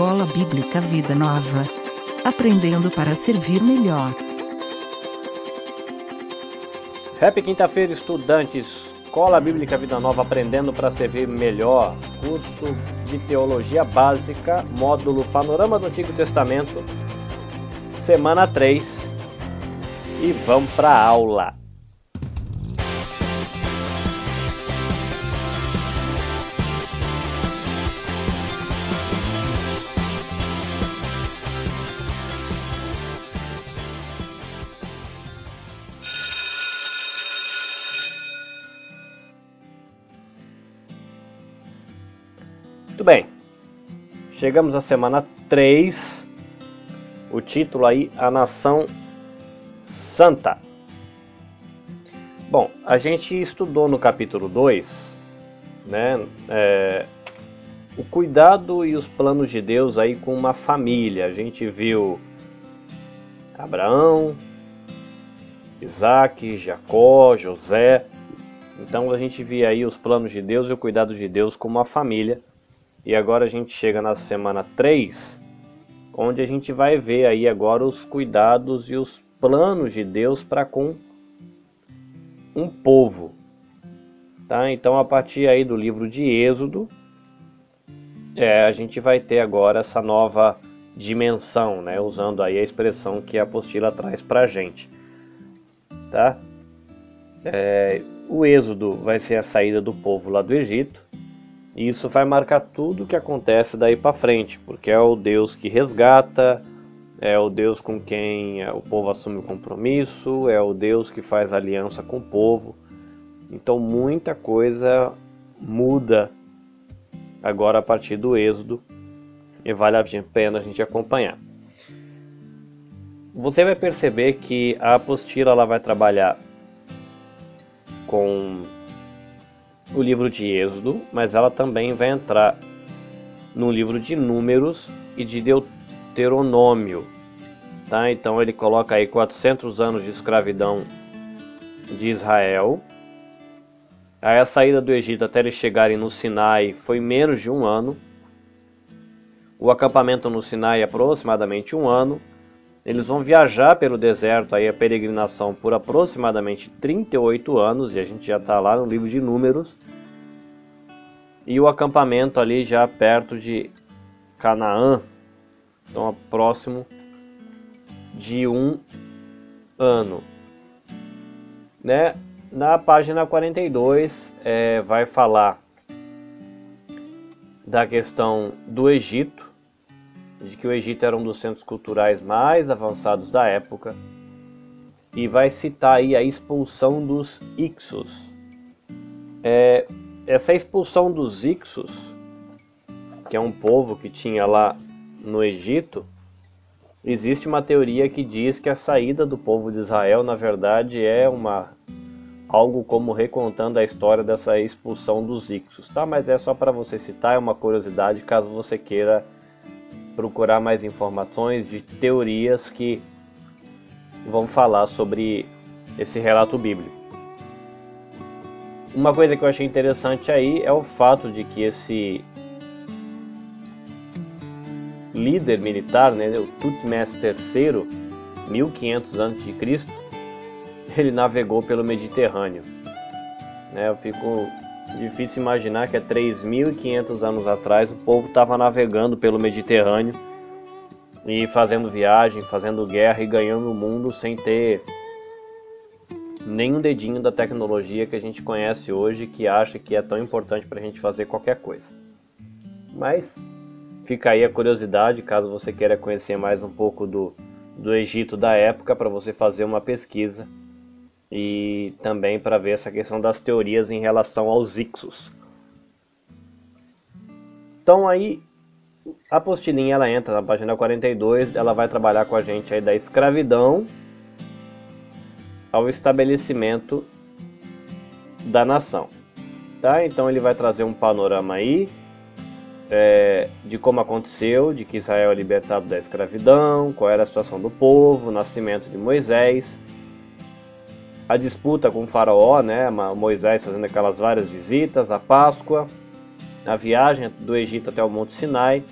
Escola Bíblica Vida Nova. Aprendendo para servir melhor. Rap quinta-feira, estudantes. Escola Bíblica Vida Nova Aprendendo para Servir Melhor. Curso de Teologia Básica, módulo Panorama do Antigo Testamento, semana 3. E vamos para a aula. Chegamos à semana 3. O título aí, A Nação Santa. Bom, a gente estudou no capítulo 2, né, é, o cuidado e os planos de Deus aí com uma família. A gente viu Abraão, Isaac, Jacó, José. Então a gente via aí os planos de Deus e o cuidado de Deus com uma família. E agora a gente chega na semana 3, onde a gente vai ver aí agora os cuidados e os planos de Deus para com um povo. Tá? Então a partir aí do livro de Êxodo, é, a gente vai ter agora essa nova dimensão, né? usando aí a expressão que a apostila traz para a gente. Tá? É, o Êxodo vai ser a saída do povo lá do Egito. E isso vai marcar tudo o que acontece daí para frente, porque é o Deus que resgata, é o Deus com quem é, o povo assume o compromisso, é o Deus que faz aliança com o povo. Então muita coisa muda agora a partir do Êxodo e vale a pena a gente acompanhar. Você vai perceber que a apostila ela vai trabalhar com o livro de Êxodo, mas ela também vai entrar no livro de Números e de Deuteronômio. Tá? Então ele coloca aí 400 anos de escravidão de Israel. Aí a saída do Egito até eles chegarem no Sinai foi menos de um ano. O acampamento no Sinai é aproximadamente um ano. Eles vão viajar pelo deserto, aí a peregrinação por aproximadamente 38 anos, e a gente já está lá no livro de Números. E o acampamento ali já perto de Canaã, então próximo de um ano. Né? Na página 42 é, vai falar da questão do Egito, de que o Egito era um dos centros culturais mais avançados da época e vai citar aí a expulsão dos Ixos. É, essa expulsão dos Ixos, que é um povo que tinha lá no Egito, existe uma teoria que diz que a saída do povo de Israel, na verdade, é uma algo como recontando a história dessa expulsão dos Ixos, tá? Mas é só para você citar, é uma curiosidade caso você queira procurar mais informações de teorias que vão falar sobre esse relato bíblico. Uma coisa que eu achei interessante aí é o fato de que esse líder militar, né, o Tutmés III, 1500 a.C., ele navegou pelo Mediterrâneo. Né, eu fico Difícil imaginar que há 3.500 anos atrás o povo estava navegando pelo Mediterrâneo e fazendo viagem, fazendo guerra e ganhando o mundo sem ter nenhum dedinho da tecnologia que a gente conhece hoje que acha que é tão importante para a gente fazer qualquer coisa. Mas fica aí a curiosidade, caso você queira conhecer mais um pouco do, do Egito da época, para você fazer uma pesquisa e também para ver essa questão das teorias em relação aos Ixos. Então aí a apostilinha ela entra na página 42, ela vai trabalhar com a gente aí da escravidão ao estabelecimento da nação. Tá? Então ele vai trazer um panorama aí é, de como aconteceu, de que Israel é libertado da escravidão, qual era a situação do povo, o nascimento de Moisés, a disputa com o faraó, né, Moisés fazendo aquelas várias visitas, a Páscoa, a viagem do Egito até o Monte Sinai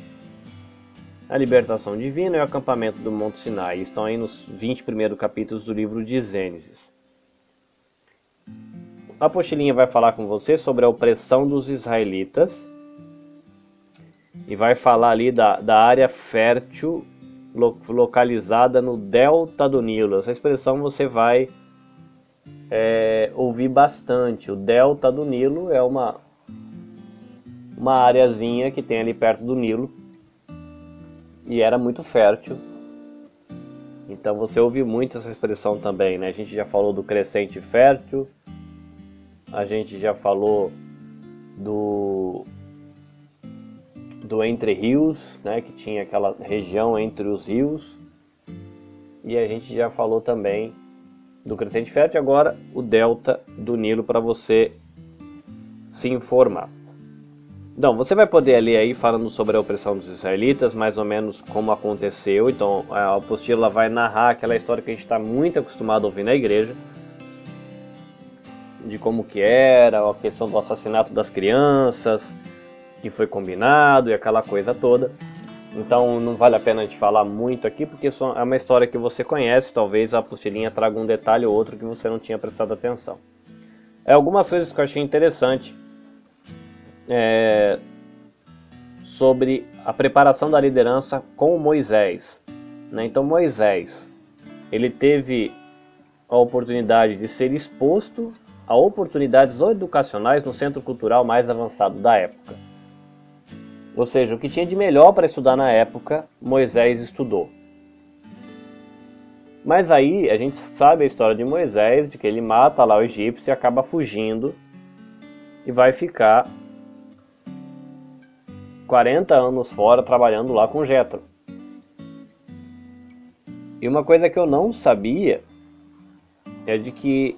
a libertação divina e o acampamento do Monte Sinai. Estão aí nos 20 primeiros capítulos do livro de Gênesis. A apostilinha vai falar com você sobre a opressão dos israelitas e vai falar ali da, da área fértil localizada no delta do Nilo. Essa expressão você vai é, ouvir bastante. O delta do Nilo é uma, uma areazinha que tem ali perto do Nilo e era muito fértil. Então você ouve muito essa expressão também, né? A gente já falou do crescente fértil, a gente já falou do do Entre Rios, né, que tinha aquela região entre os rios. E a gente já falou também do Crescente Fértil, agora o delta do Nilo para você se informar. Então, você vai poder ler aí falando sobre a opressão dos israelitas, mais ou menos como aconteceu. Então, a apostila vai narrar aquela história que a gente está muito acostumado a ouvir na igreja, de como que era, a questão do assassinato das crianças, que foi combinado e aquela coisa toda. Então não vale a pena a gente falar muito aqui, porque é uma história que você conhece, talvez a apostilinha traga um detalhe ou outro que você não tinha prestado atenção. É, algumas coisas que eu achei interessante é, sobre a preparação da liderança com Moisés. Né? Então Moisés, ele teve a oportunidade de ser exposto a oportunidades educacionais no centro cultural mais avançado da época. Ou seja, o que tinha de melhor para estudar na época, Moisés estudou. Mas aí a gente sabe a história de Moisés, de que ele mata lá o egípcio e acaba fugindo e vai ficar 40 anos fora trabalhando lá com Jetro. E uma coisa que eu não sabia é de que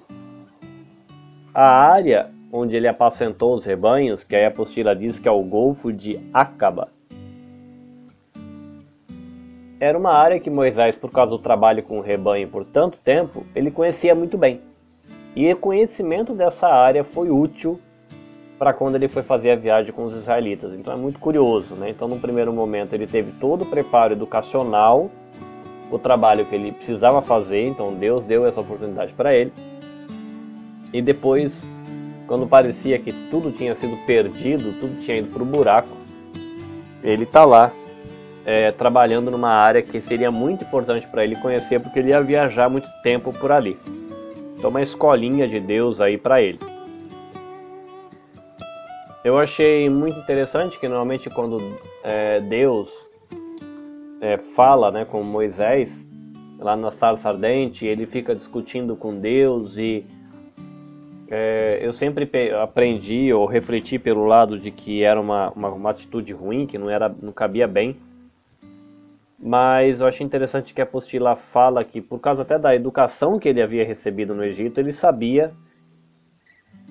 a área onde ele apacentou os rebanhos, que a apostila diz que é o Golfo de Acaba. Era uma área que Moisés, por causa do trabalho com o rebanho por tanto tempo, ele conhecia muito bem. E o conhecimento dessa área foi útil para quando ele foi fazer a viagem com os israelitas. Então é muito curioso, né? Então, no primeiro momento, ele teve todo o preparo educacional, o trabalho que ele precisava fazer, então Deus deu essa oportunidade para ele. E depois quando parecia que tudo tinha sido perdido, tudo tinha ido para o buraco, ele está lá é, trabalhando numa área que seria muito importante para ele conhecer, porque ele ia viajar muito tempo por ali. Então, uma escolinha de Deus aí para ele. Eu achei muito interessante que normalmente quando é, Deus é, fala né, com Moisés, lá na sala ardente, ele fica discutindo com Deus e é, eu sempre aprendi ou refleti pelo lado de que era uma, uma, uma, atitude ruim, que não, era, não cabia bem. Mas eu achei interessante que a apostila fala que, por causa até da educação que ele havia recebido no Egito, ele sabia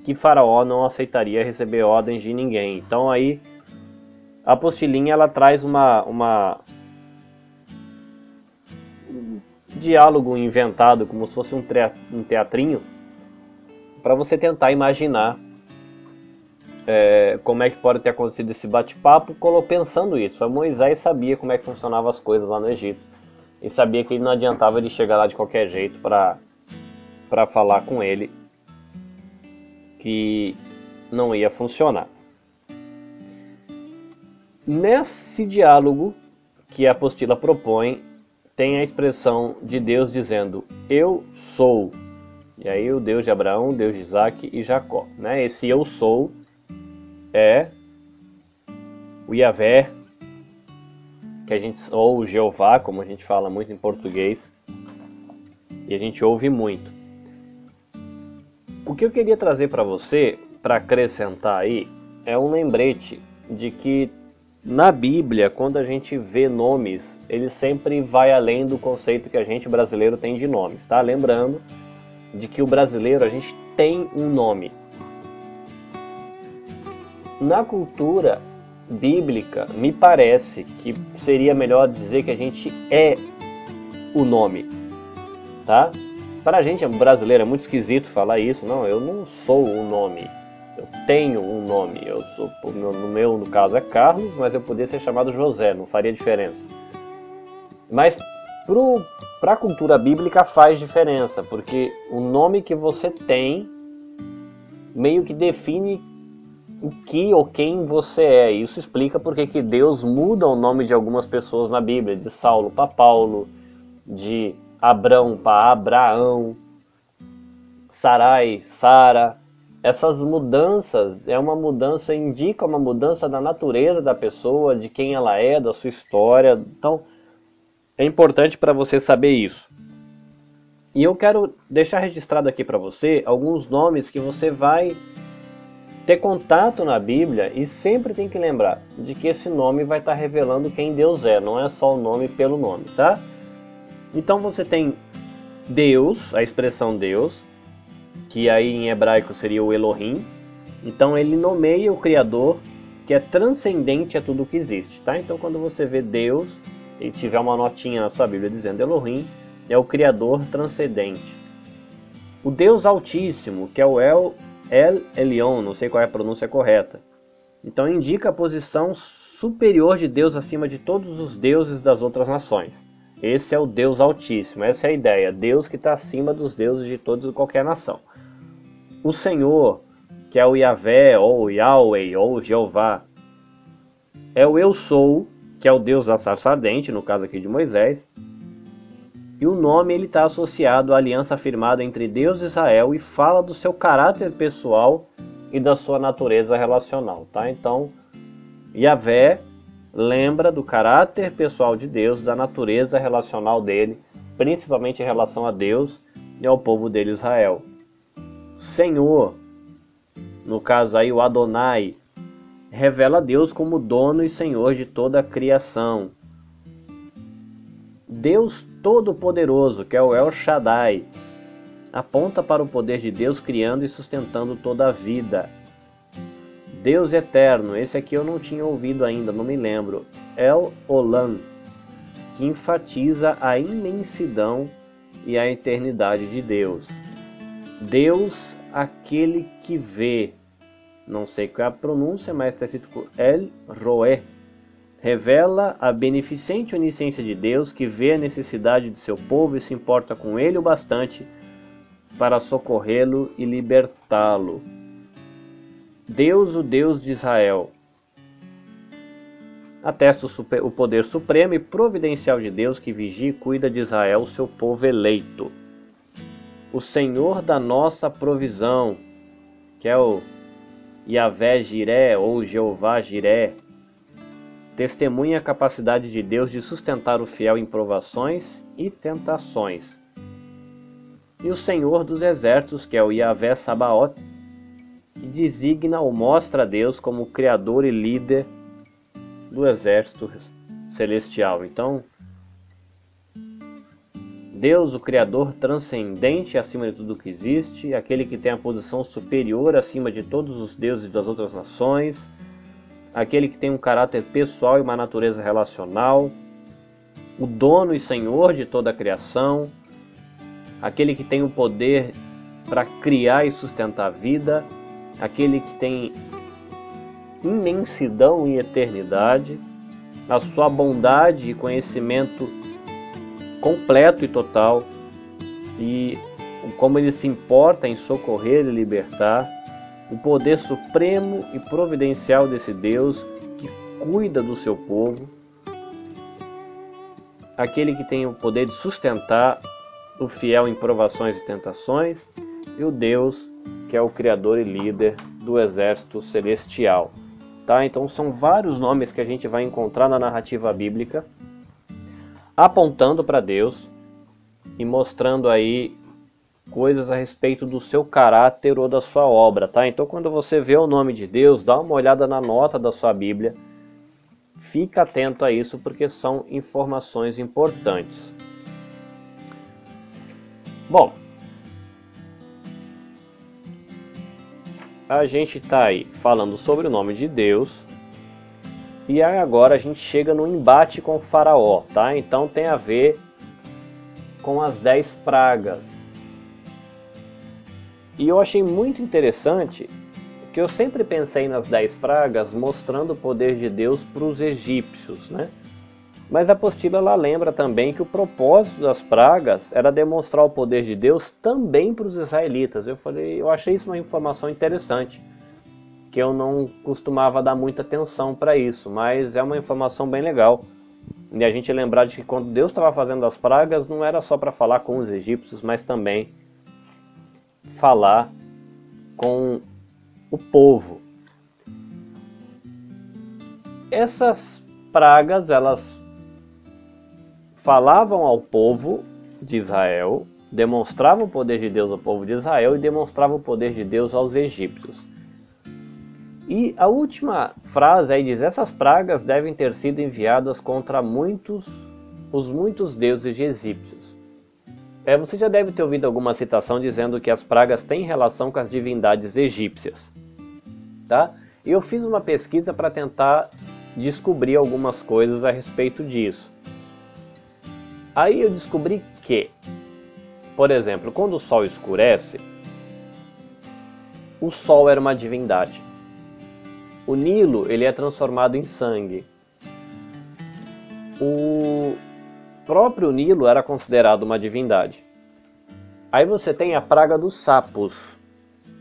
que Faraó não aceitaria receber ordens de ninguém. Então aí a apostilinha ela traz uma, uma um diálogo inventado, como se fosse um teatrinho para você tentar imaginar é, como é que pode ter acontecido esse bate-papo, pensando isso. Moisés sabia como é que funcionavam as coisas lá no Egito e sabia que não adiantava ele chegar lá de qualquer jeito para para falar com ele que não ia funcionar. Nesse diálogo que a apostila propõe, tem a expressão de Deus dizendo: Eu sou e aí o Deus de Abraão, Deus de Isaac e Jacó. Né? Esse eu sou é o Yahvé, que a gente, ou o Jeová, como a gente fala muito em português, e a gente ouve muito. O que eu queria trazer para você, para acrescentar aí, é um lembrete de que na Bíblia, quando a gente vê nomes, ele sempre vai além do conceito que a gente brasileiro tem de nomes, tá? Lembrando de que o brasileiro a gente tem um nome. Na cultura bíblica, me parece que seria melhor dizer que a gente é o nome, tá? Para a gente brasileiro é muito esquisito falar isso. Não, eu não sou o nome. Eu tenho um nome. Eu sou no meu no caso é Carlos, mas eu poderia ser chamado José, não faria diferença. Mas para a cultura bíblica faz diferença, porque o nome que você tem meio que define o que ou quem você é. Isso explica porque que Deus muda o nome de algumas pessoas na Bíblia, de Saulo para Paulo, de Abrão para Abraão, Sarai, Sara. Essas mudanças é uma mudança, indica uma mudança da natureza da pessoa, de quem ela é, da sua história. Então, é importante para você saber isso. E eu quero deixar registrado aqui para você alguns nomes que você vai ter contato na Bíblia e sempre tem que lembrar de que esse nome vai estar tá revelando quem Deus é, não é só o nome pelo nome, tá? Então você tem Deus, a expressão Deus, que aí em hebraico seria o Elohim. Então ele nomeia o Criador que é transcendente a tudo que existe, tá? Então quando você vê Deus, e tiver uma notinha na sua Bíblia dizendo Elohim, é o Criador transcendente. O Deus Altíssimo, que é o El, El Elyon, não sei qual é a pronúncia correta. Então indica a posição superior de Deus acima de todos os deuses das outras nações. Esse é o Deus Altíssimo, essa é a ideia, Deus que está acima dos deuses de toda e qualquer nação. O Senhor, que é o Yahvé, ou Yahweh, ou Jeová, é o Eu Sou, que é o deus da sarça ardente, no caso aqui de Moisés. E o nome ele está associado à aliança firmada entre Deus e Israel e fala do seu caráter pessoal e da sua natureza relacional, tá? Então, Yahvé lembra do caráter pessoal de Deus, da natureza relacional dele, principalmente em relação a Deus e ao povo dele Israel. Senhor, no caso aí o Adonai, revela Deus como dono e senhor de toda a criação. Deus Todo-Poderoso, que é o El Shaddai, aponta para o poder de Deus criando e sustentando toda a vida. Deus Eterno, esse aqui eu não tinha ouvido ainda, não me lembro. El Olam, que enfatiza a imensidão e a eternidade de Deus. Deus, aquele que vê, não sei qual é a pronúncia, mas está escrito El Roé. Revela a beneficente onisciência de Deus que vê a necessidade de seu povo e se importa com ele o bastante para socorrê-lo e libertá-lo. Deus, o Deus de Israel. Atesta o poder supremo e providencial de Deus que vigia e cuida de Israel, seu povo eleito. O Senhor da nossa provisão, que é o Yahvé Jiré ou Jeová Jiré, testemunha a capacidade de Deus de sustentar o fiel em provações e tentações. E o Senhor dos exércitos, que é o Yahvé Sabaoth, que designa ou mostra a Deus como criador e líder do exército celestial. Então, Deus, o Criador transcendente acima de tudo que existe, aquele que tem a posição superior acima de todos os deuses das outras nações, aquele que tem um caráter pessoal e uma natureza relacional, o dono e senhor de toda a criação, aquele que tem o poder para criar e sustentar a vida, aquele que tem imensidão e eternidade, a sua bondade e conhecimento completo e total e como ele se importa em socorrer e libertar, o poder supremo e providencial desse Deus que cuida do seu povo, aquele que tem o poder de sustentar o fiel em provações e tentações, e o Deus que é o criador e líder do exército celestial. Tá? Então são vários nomes que a gente vai encontrar na narrativa bíblica apontando para Deus e mostrando aí coisas a respeito do seu caráter ou da sua obra, tá? Então quando você vê o nome de Deus, dá uma olhada na nota da sua Bíblia. Fica atento a isso porque são informações importantes. Bom, a gente está aí falando sobre o nome de Deus, e agora a gente chega no embate com o faraó, tá? Então tem a ver com as dez pragas. E eu achei muito interessante que eu sempre pensei nas dez pragas mostrando o poder de Deus para os egípcios, né? Mas a apostila ela lembra também que o propósito das pragas era demonstrar o poder de Deus também para os israelitas. Eu falei, eu achei isso uma informação interessante, que eu não costumava dar muita atenção para isso, mas é uma informação bem legal. E a gente lembrar de que quando Deus estava fazendo as pragas, não era só para falar com os egípcios, mas também falar com o povo. Essas pragas, elas falavam ao povo de Israel, demonstravam o poder de Deus ao povo de Israel e demonstravam o poder de Deus aos egípcios. E a última frase aí diz: essas pragas devem ter sido enviadas contra muitos, os muitos deuses egípcios. É, você já deve ter ouvido alguma citação dizendo que as pragas têm relação com as divindades egípcias, tá? Eu fiz uma pesquisa para tentar descobrir algumas coisas a respeito disso. Aí eu descobri que, por exemplo, quando o sol escurece, o sol era uma divindade. O Nilo ele é transformado em sangue. O próprio Nilo era considerado uma divindade. Aí você tem a praga dos sapos,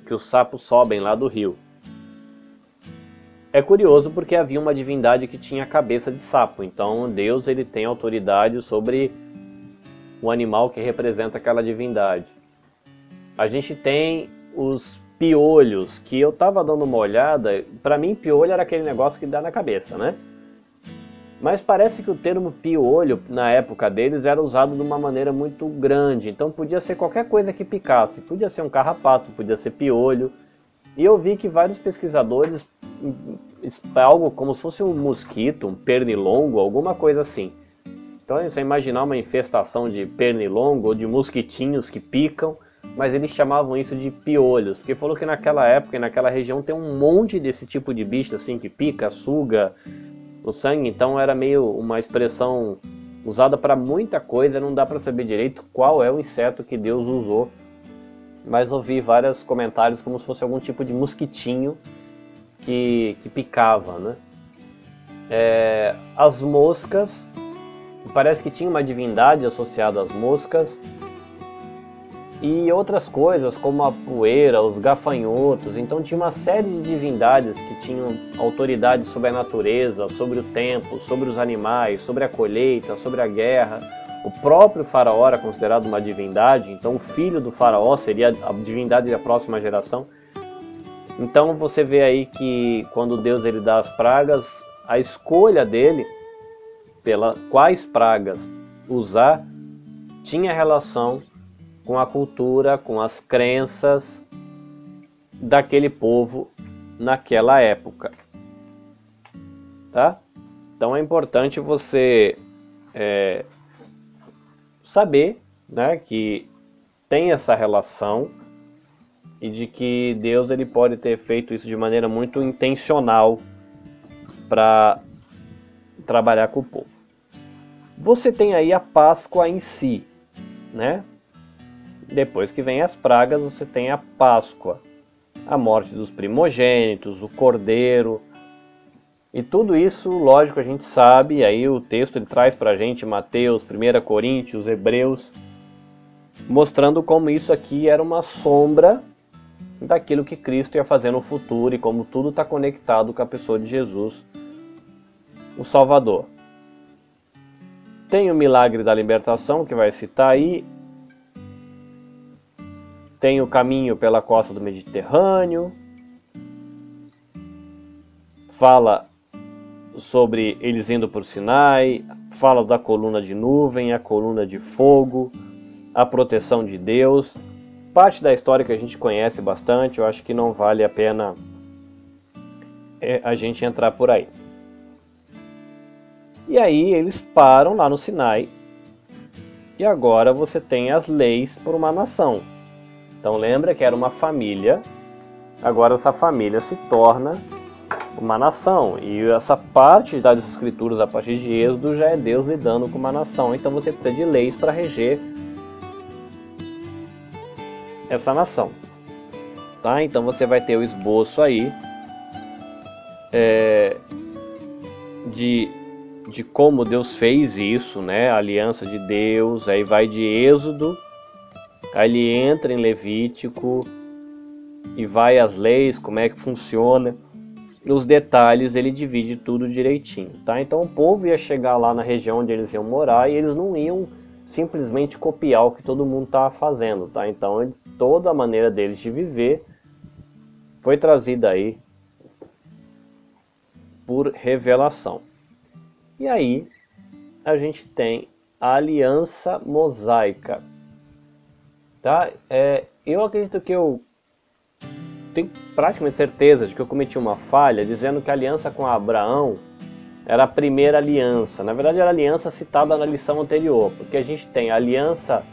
que os sapos sobem lá do rio. É curioso porque havia uma divindade que tinha cabeça de sapo, então Deus ele tem autoridade sobre o animal que representa aquela divindade. A gente tem os piolhos, que eu estava dando uma olhada, para mim piolho era aquele negócio que dá na cabeça, né? Mas parece que o termo piolho na época deles era usado de uma maneira muito grande, então podia ser qualquer coisa que picasse, podia ser um carrapato, podia ser piolho. E eu vi que vários pesquisadores algo como se fosse um mosquito, um pernilongo, alguma coisa assim. Então você imaginar uma infestação de pernilongo ou de mosquitinhos que picam, mas eles chamavam isso de piolhos, porque falou que naquela época e naquela região tem um monte desse tipo de bicho assim que pica, suga o sangue, então era meio uma expressão usada para muita coisa, não dá para saber direito qual é o inseto que Deus usou. Mas ouvi vários comentários como se fosse algum tipo de mosquitinho que, que picava, né? É, as moscas, parece que tinha uma divindade associada às moscas, e outras coisas como a poeira, os gafanhotos. Então tinha uma série de divindades que tinham autoridade sobre a natureza, sobre o tempo, sobre os animais, sobre a colheita, sobre a guerra. O próprio faraó era considerado uma divindade, então o filho do faraó seria a divindade da próxima geração. Então você vê aí que quando Deus ele dá as pragas, a escolha dele pela quais pragas usar tinha relação com a cultura, com as crenças daquele povo naquela época. Tá? Então é importante você é, saber né, que tem essa relação e de que Deus ele pode ter feito isso de maneira muito intencional para trabalhar com o povo. Você tem aí a Páscoa em si, né? Depois que vem as pragas, você tem a Páscoa, a morte dos primogênitos, o cordeiro. E tudo isso, lógico, a gente sabe, aí o texto ele traz para a gente Mateus, 1 Coríntios, Hebreus, mostrando como isso aqui era uma sombra daquilo que Cristo ia fazer no futuro e como tudo está conectado com a pessoa de Jesus, o Salvador. Tem o milagre da libertação que vai citar aí. Tem o caminho pela costa do Mediterrâneo. Fala sobre eles indo por Sinai, fala da coluna de nuvem, a coluna de fogo, a proteção de Deus parte da história que a gente conhece bastante, eu acho que não vale a pena é, a gente entrar por aí. E aí eles param lá no Sinai e agora você tem as leis por uma nação. Então lembra que era uma família, agora essa família se torna uma nação. E essa parte das escrituras a partir de Êxodo já é Deus lidando com uma nação. Então você precisa de leis para reger essa nação. Tá? Então você vai ter o esboço aí é, de de como Deus fez isso, né? A aliança de Deus, aí vai de Êxodo, aí ele entra em Levítico e vai as leis, como é que funciona. Os detalhes ele divide tudo direitinho, tá? Então o povo ia chegar lá na região onde eles iam morar e eles não iam simplesmente copiar o que todo mundo estava fazendo, tá? Então toda a maneira deles de viver foi trazida aí por revelação. E aí a gente tem a aliança mosaica. Tá? É, eu acredito que eu tenho praticamente certeza de que eu cometi uma falha dizendo que a aliança com Abraão era a primeira aliança. Na verdade, era a aliança citada na lição anterior, porque a gente tem a aliança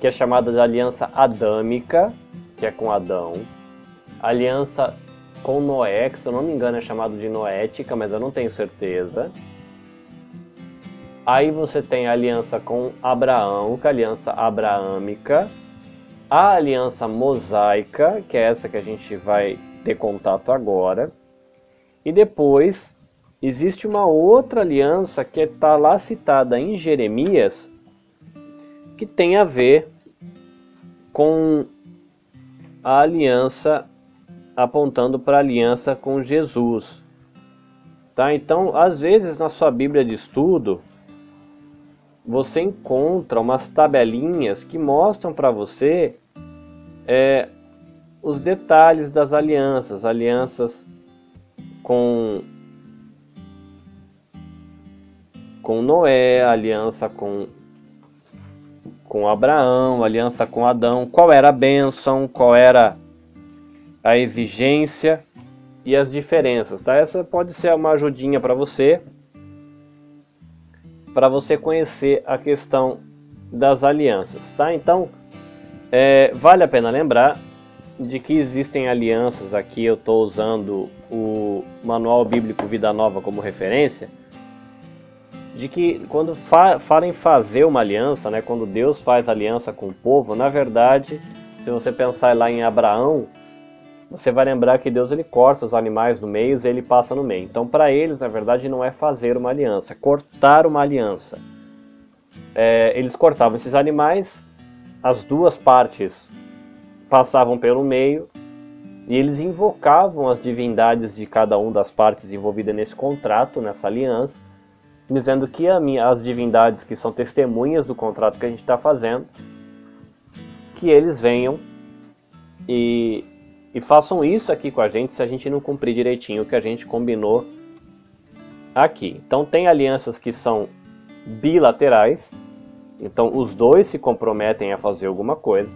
que é chamada de aliança adâmica, que é com Adão, a aliança com Noé, que se eu não me engano é chamado de noética, mas eu não tenho certeza. Aí você tem a aliança com Abraão, que é a aliança abraâmica, a aliança mosaica, que é essa que a gente vai ter contato agora, e depois existe uma outra aliança que está lá citada em Jeremias, que tem a ver com a aliança apontando para a aliança com Jesus. Tá? Então, às vezes na sua Bíblia de estudo, você encontra umas tabelinhas que mostram para você é, os detalhes das alianças, alianças com com Noé, aliança com com Abraão, aliança com Adão, qual era a bênção, qual era a exigência e as diferenças, tá? Essa pode ser uma ajudinha para você para você conhecer a questão das alianças, tá? Então, é, vale a pena lembrar de que existem alianças. Aqui eu estou usando o Manual Bíblico Vida Nova como referência. De que quando fa fala em fazer uma aliança, né, quando Deus faz aliança com o povo, na verdade, se você pensar lá em Abraão, você vai lembrar que Deus ele corta os animais no meio e ele passa no meio. Então, para eles, na verdade, não é fazer uma aliança, é cortar uma aliança. É, eles cortavam esses animais, as duas partes passavam pelo meio e eles invocavam as divindades de cada uma das partes envolvidas nesse contrato, nessa aliança, dizendo que as divindades que são testemunhas do contrato que a gente está fazendo, que eles venham e e façam isso aqui com a gente se a gente não cumprir direitinho o que a gente combinou aqui. Então tem alianças que são bilaterais, então os dois se comprometem a fazer alguma coisa.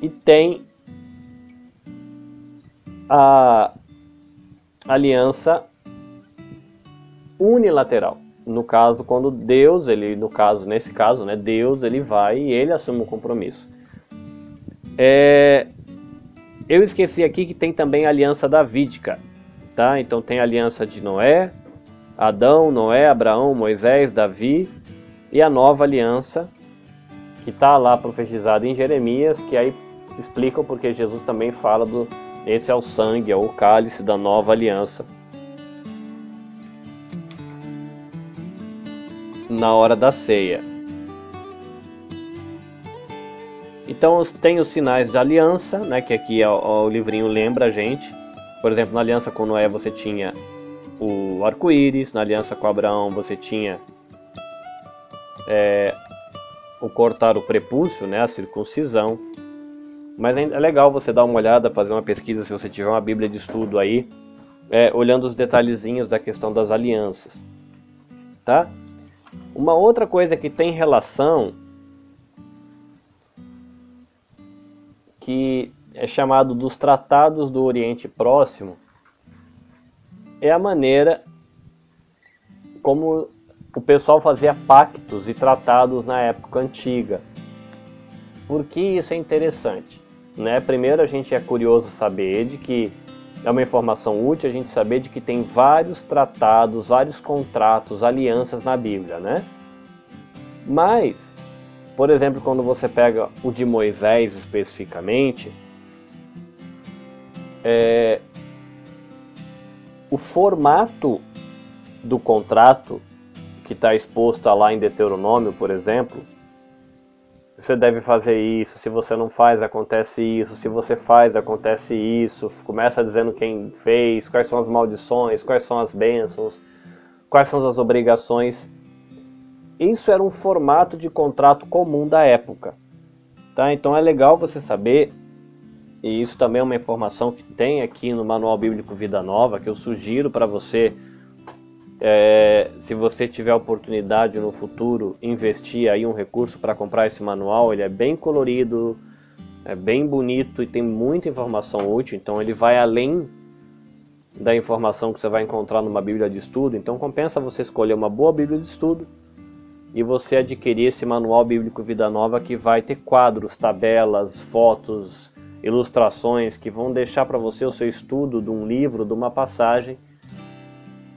E tem a aliança unilateral. No caso, quando Deus, ele, no caso, nesse caso, né, Deus, ele vai e ele assume o compromisso. É, eu esqueci aqui que tem também a aliança davídica, tá? Então tem a aliança de Noé, Adão, Noé, Abraão, Moisés, Davi e a nova aliança que está lá profetizada em Jeremias, que aí explicam porque Jesus também fala do esse é o sangue, é o cálice da nova aliança. Na hora da ceia. Então tem os sinais de aliança, né, que aqui ó, ó, o livrinho lembra a gente. Por exemplo, na aliança com Noé você tinha o arco-íris, na aliança com Abraão você tinha é, o cortar o prepúcio, né, a circuncisão. Mas é legal você dar uma olhada, fazer uma pesquisa se você tiver uma Bíblia de estudo aí, é, olhando os detalhezinhos da questão das alianças, tá? Uma outra coisa que tem relação que é chamado dos Tratados do Oriente Próximo, é a maneira como o pessoal fazia pactos e tratados na época antiga. Por que isso é interessante? Né? Primeiro, a gente é curioso saber de que é uma informação útil a gente saber de que tem vários tratados, vários contratos, alianças na Bíblia, né? Mas por exemplo, quando você pega o de Moisés especificamente, é, o formato do contrato que está exposta lá em Deuteronômio, por exemplo, você deve fazer isso, se você não faz, acontece isso, se você faz, acontece isso. Começa dizendo quem fez, quais são as maldições, quais são as bênçãos, quais são as obrigações. Isso era um formato de contrato comum da época. Tá? Então é legal você saber, e isso também é uma informação que tem aqui no Manual Bíblico Vida Nova, que eu sugiro para você é, se você tiver oportunidade no futuro investir aí um recurso para comprar esse manual, ele é bem colorido, é bem bonito e tem muita informação útil, então ele vai além da informação que você vai encontrar numa Bíblia de estudo. Então compensa você escolher uma boa Bíblia de estudo e você adquirir esse manual bíblico Vida Nova que vai ter quadros, tabelas, fotos, ilustrações que vão deixar para você o seu estudo de um livro, de uma passagem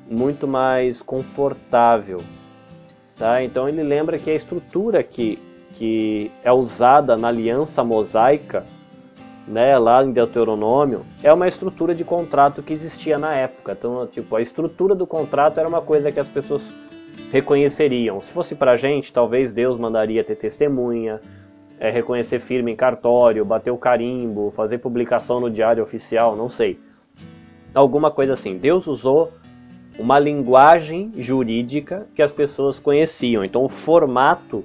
muito mais confortável. Tá? Então ele lembra que a estrutura que, que é usada na aliança mosaica, né, lá em Deuteronômio, é uma estrutura de contrato que existia na época. Então, tipo, a estrutura do contrato era uma coisa que as pessoas reconheceriam. Se fosse para a gente, talvez Deus mandaria ter testemunha, é, reconhecer firme em cartório, bater o carimbo, fazer publicação no diário oficial, não sei. Alguma coisa assim. Deus usou uma linguagem jurídica que as pessoas conheciam. Então, o formato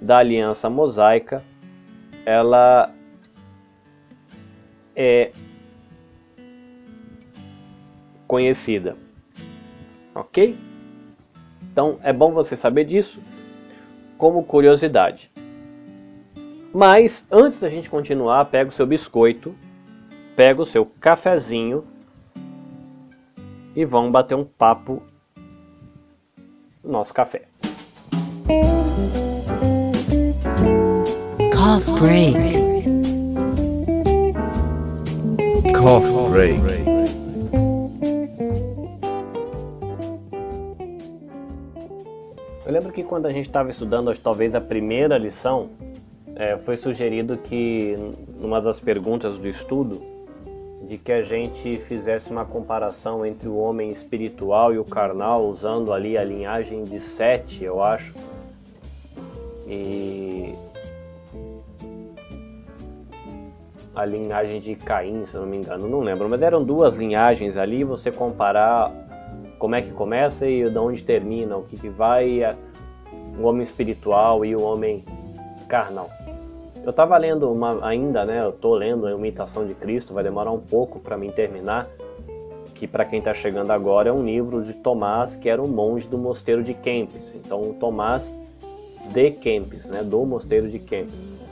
da aliança mosaica, ela é conhecida. Ok? Então, é bom você saber disso como curiosidade. Mas, antes da gente continuar, pega o seu biscoito, pega o seu cafezinho e vamos bater um papo no nosso café. Cough break. Cough break. Lembro que quando a gente estava estudando, talvez a primeira lição, é, foi sugerido que, numa das perguntas do estudo, de que a gente fizesse uma comparação entre o homem espiritual e o carnal, usando ali a linhagem de Sete, eu acho. E a linhagem de Caim, se eu não me engano, não lembro, mas eram duas linhagens ali, você comparar como é que começa e de onde termina, o que, que vai o homem espiritual e o homem carnal. Eu estava lendo uma, ainda, né? Eu tô lendo a Imitação de Cristo, vai demorar um pouco para mim terminar. Que para quem está chegando agora é um livro de Tomás, que era um monge do mosteiro de Kempis. Então, Tomás de Kempis, né? Do mosteiro de Kempis.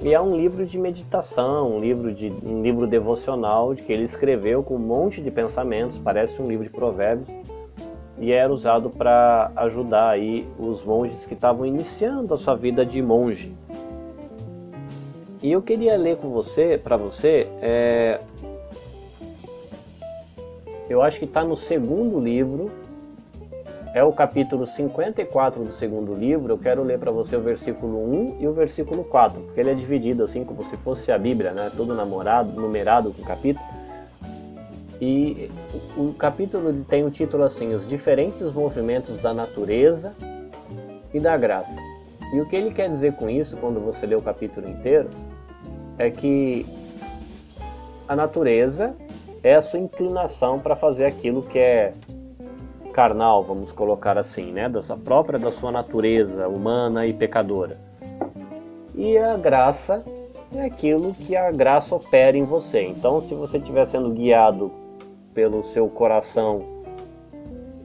E é um livro de meditação, um livro de um livro devocional de que ele escreveu com um monte de pensamentos, parece um livro de provérbios e era usado para ajudar aí os monges que estavam iniciando a sua vida de monge. E eu queria ler com você, para você, é... eu acho que está no segundo livro, é o capítulo 54 do segundo livro. Eu quero ler para você o versículo 1 e o versículo 4, porque ele é dividido assim como se fosse a Bíblia, né? Todo namorado, numerado com capítulo. E o capítulo tem o título assim: Os diferentes movimentos da natureza e da graça. E o que ele quer dizer com isso, quando você lê o capítulo inteiro, é que a natureza é a sua inclinação para fazer aquilo que é carnal, vamos colocar assim, né, da própria da sua natureza humana e pecadora. E a graça é aquilo que a graça opera em você. Então, se você estiver sendo guiado pelo seu coração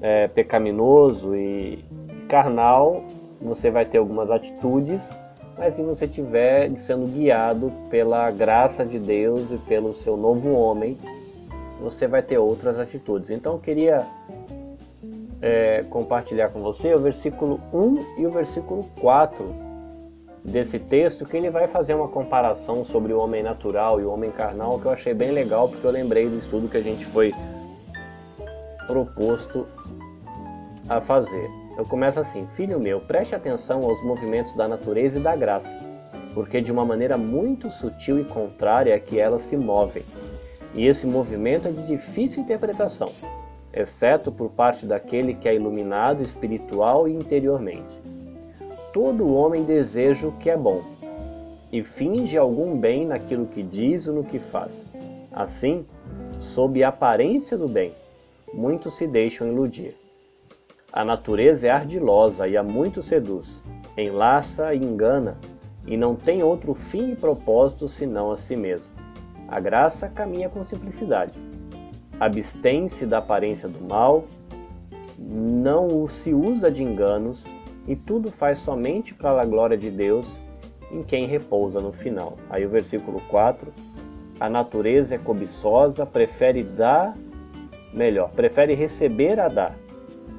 é, pecaminoso e carnal, você vai ter algumas atitudes, mas se você estiver sendo guiado pela graça de Deus e pelo seu novo homem, você vai ter outras atitudes. Então eu queria é, compartilhar com você o versículo 1 e o versículo 4 desse texto, que ele vai fazer uma comparação sobre o homem natural e o homem carnal, que eu achei bem legal, porque eu lembrei do estudo que a gente foi proposto a fazer. Eu começo assim: Filho meu, preste atenção aos movimentos da natureza e da graça, porque de uma maneira muito sutil e contrária é que elas se movem. E esse movimento é de difícil interpretação. Exceto por parte daquele que é iluminado espiritual e interiormente. Todo homem deseja o que é bom e finge algum bem naquilo que diz ou no que faz. Assim, sob a aparência do bem, muitos se deixam iludir. A natureza é ardilosa e a muito seduz, enlaça e engana, e não tem outro fim e propósito senão a si mesmo. A graça caminha com simplicidade. Abstém-se da aparência do mal, não se usa de enganos, e tudo faz somente para a glória de Deus, em quem repousa no final. Aí o versículo 4, a natureza é cobiçosa, prefere dar melhor, prefere receber a dar,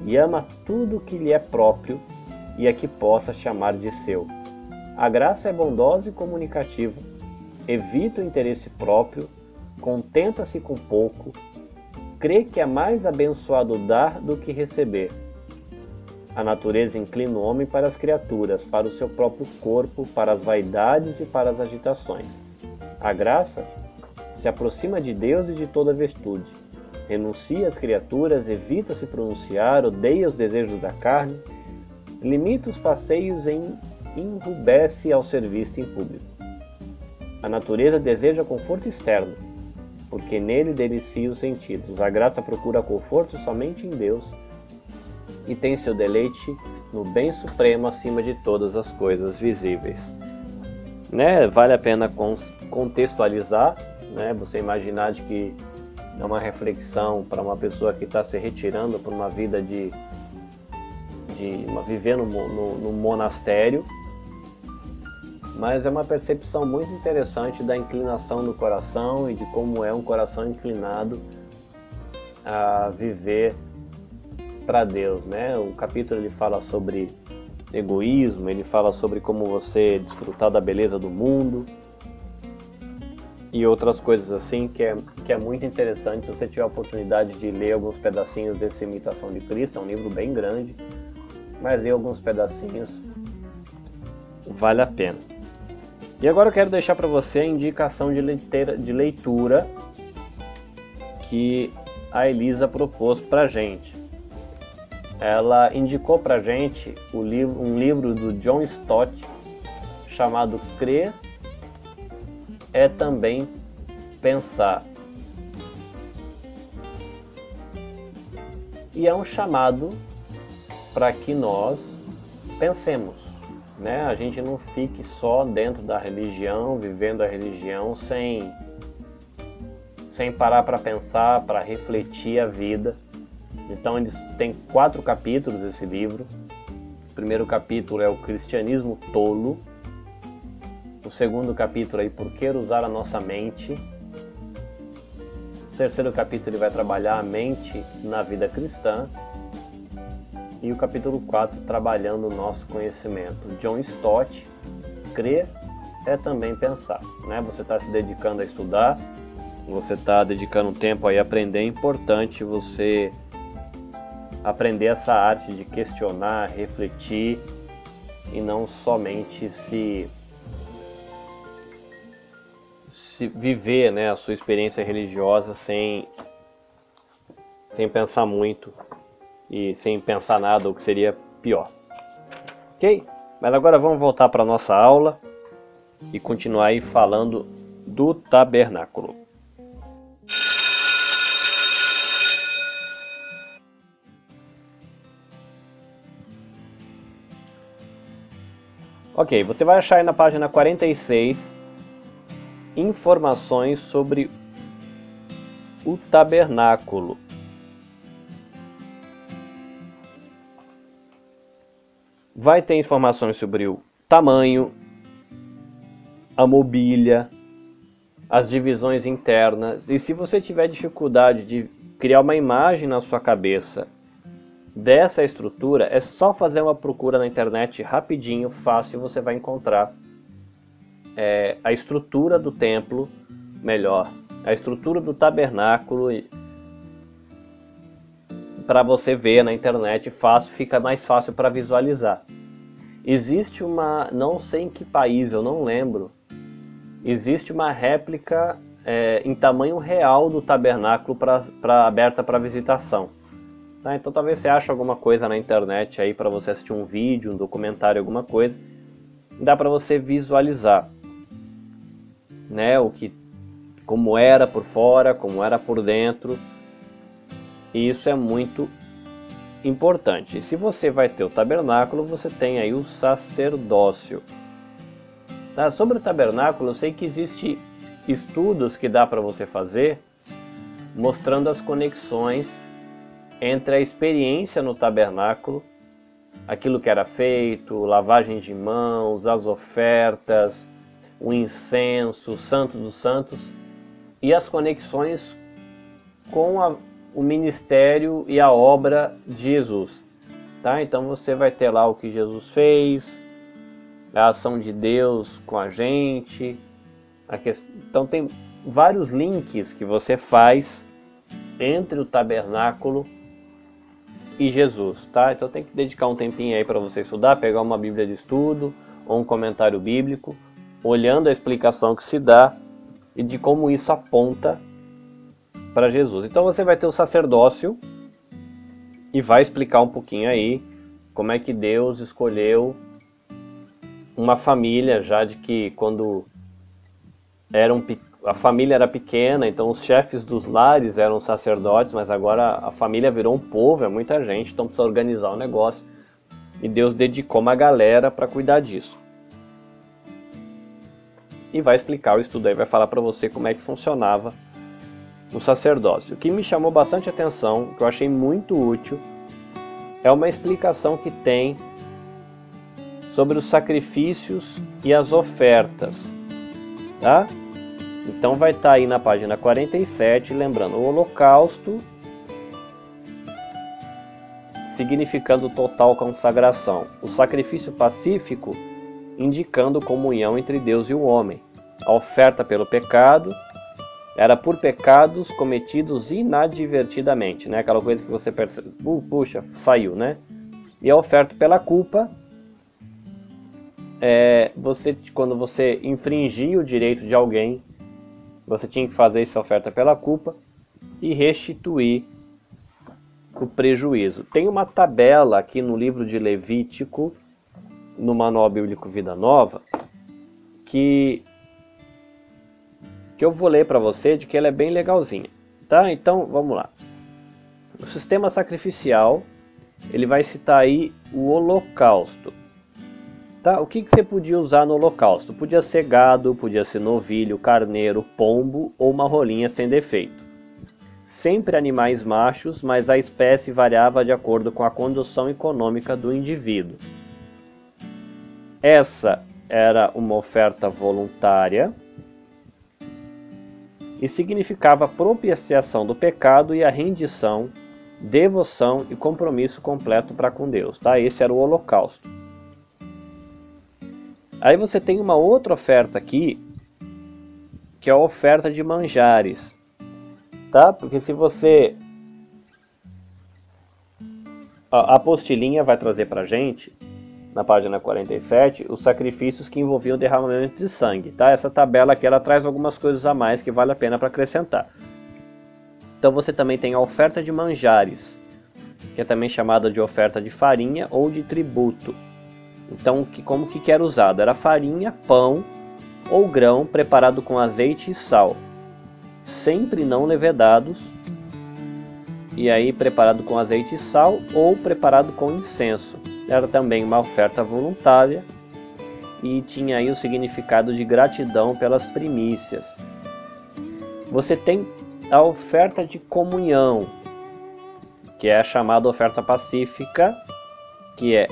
e ama tudo que lhe é próprio e a que possa chamar de seu. A graça é bondosa e comunicativa, evita o interesse próprio, contenta-se com pouco, crê que é mais abençoado dar do que receber. A natureza inclina o homem para as criaturas, para o seu próprio corpo, para as vaidades e para as agitações. A graça se aproxima de Deus e de toda virtude. Renuncia às criaturas, evita se pronunciar, odeia os desejos da carne, limita os passeios e enrubesce ao serviço em público. A natureza deseja conforto externo, porque nele delicia os sentidos. A graça procura conforto somente em Deus e tem seu deleite no bem supremo acima de todas as coisas visíveis. Né? Vale a pena contextualizar, né? você imaginar de que é uma reflexão para uma pessoa que está se retirando para uma vida de, de uma, viver no, no, no monastério, mas é uma percepção muito interessante da inclinação do coração e de como é um coração inclinado a viver para Deus, né? O capítulo ele fala sobre egoísmo, ele fala sobre como você desfrutar da beleza do mundo e outras coisas assim que é, que é muito interessante. Se você tiver a oportunidade de ler alguns pedacinhos desse Imitação de Cristo, é um livro bem grande, mas ler alguns pedacinhos vale a pena. E agora eu quero deixar para você a indicação de leitura, de leitura que a Elisa propôs para gente. Ela indicou para gente livro, um livro do John Stott chamado Crer é também pensar. E é um chamado para que nós pensemos né? A gente não fique só dentro da religião, vivendo a religião sem sem parar para pensar, para refletir a vida. Então eles têm quatro capítulos esse livro. O primeiro capítulo é o cristianismo tolo. O segundo capítulo é por que usar a nossa mente. O terceiro capítulo ele vai trabalhar a mente na vida cristã e o capítulo 4 trabalhando o nosso conhecimento. John Stott, crer é também pensar, né? Você está se dedicando a estudar, você está dedicando tempo a aprender, é importante você aprender essa arte de questionar, refletir e não somente se, se viver né, a sua experiência religiosa sem, sem pensar muito e sem pensar nada, o que seria pior. Ok? Mas agora vamos voltar para a nossa aula e continuar aí falando do tabernáculo. Ok, você vai achar aí na página 46 informações sobre o tabernáculo. Vai ter informações sobre o tamanho, a mobília, as divisões internas. E se você tiver dificuldade de criar uma imagem na sua cabeça dessa estrutura, é só fazer uma procura na internet rapidinho, fácil, você vai encontrar é, a estrutura do templo melhor, a estrutura do tabernáculo para você ver na internet fácil, fica mais fácil para visualizar. Existe uma, não sei em que país, eu não lembro, existe uma réplica é, em tamanho real do tabernáculo pra, pra aberta para visitação. Tá? Então talvez você ache alguma coisa na internet aí para você assistir um vídeo, um documentário, alguma coisa. Dá para você visualizar, né, o que como era por fora, como era por dentro. E isso é muito importante. Se você vai ter o tabernáculo, você tem aí o sacerdócio. Tá? Sobre o tabernáculo, eu sei que existe estudos que dá para você fazer mostrando as conexões entre a experiência no tabernáculo, aquilo que era feito, lavagem de mãos, as ofertas, o incenso, o santo dos santos e as conexões com a, o ministério e a obra de Jesus. Tá? Então você vai ter lá o que Jesus fez, a ação de Deus com a gente. A então tem vários links que você faz entre o tabernáculo e Jesus, tá? Então tem que dedicar um tempinho aí para você estudar, pegar uma Bíblia de estudo ou um comentário bíblico, olhando a explicação que se dá e de como isso aponta para Jesus. Então você vai ter o sacerdócio e vai explicar um pouquinho aí como é que Deus escolheu uma família, já de que quando eram a família era pequena, então os chefes dos lares eram sacerdotes, mas agora a família virou um povo, é muita gente, então precisa organizar o negócio. E Deus dedicou uma galera para cuidar disso. E vai explicar o estudo aí, vai falar para você como é que funcionava o sacerdócio. O que me chamou bastante atenção, que eu achei muito útil, é uma explicação que tem sobre os sacrifícios e as ofertas, tá? Então vai estar tá aí na página 47, lembrando, o holocausto significando total consagração. O sacrifício pacífico indicando comunhão entre Deus e o homem. A oferta pelo pecado era por pecados cometidos inadvertidamente, né? Aquela coisa que você percebe, uh, puxa, saiu, né? E a oferta pela culpa é você quando você infringia o direito de alguém você tinha que fazer essa oferta pela culpa e restituir o prejuízo. Tem uma tabela aqui no livro de Levítico, no Manual Bíblico Vida Nova, que que eu vou ler para você de que ela é bem legalzinha, tá? Então, vamos lá. O sistema sacrificial, ele vai citar aí o holocausto. Tá? O que, que você podia usar no holocausto? Podia ser gado, podia ser novilho, carneiro, pombo ou uma rolinha sem defeito. Sempre animais machos, mas a espécie variava de acordo com a condição econômica do indivíduo. Essa era uma oferta voluntária e significava a propiciação do pecado e a rendição, devoção e compromisso completo para com Deus. Tá? Esse era o holocausto. Aí você tem uma outra oferta aqui, que é a oferta de manjares, tá? Porque se você a apostilinha vai trazer para gente na página 47 os sacrifícios que envolviam derramamento de sangue, tá? Essa tabela aqui ela traz algumas coisas a mais que vale a pena para acrescentar. Então você também tem a oferta de manjares, que é também chamada de oferta de farinha ou de tributo. Então, que, como que era usado? Era farinha, pão ou grão preparado com azeite e sal, sempre não levedados, e aí preparado com azeite e sal ou preparado com incenso. Era também uma oferta voluntária e tinha aí o significado de gratidão pelas primícias. Você tem a oferta de comunhão, que é a chamada oferta pacífica, que é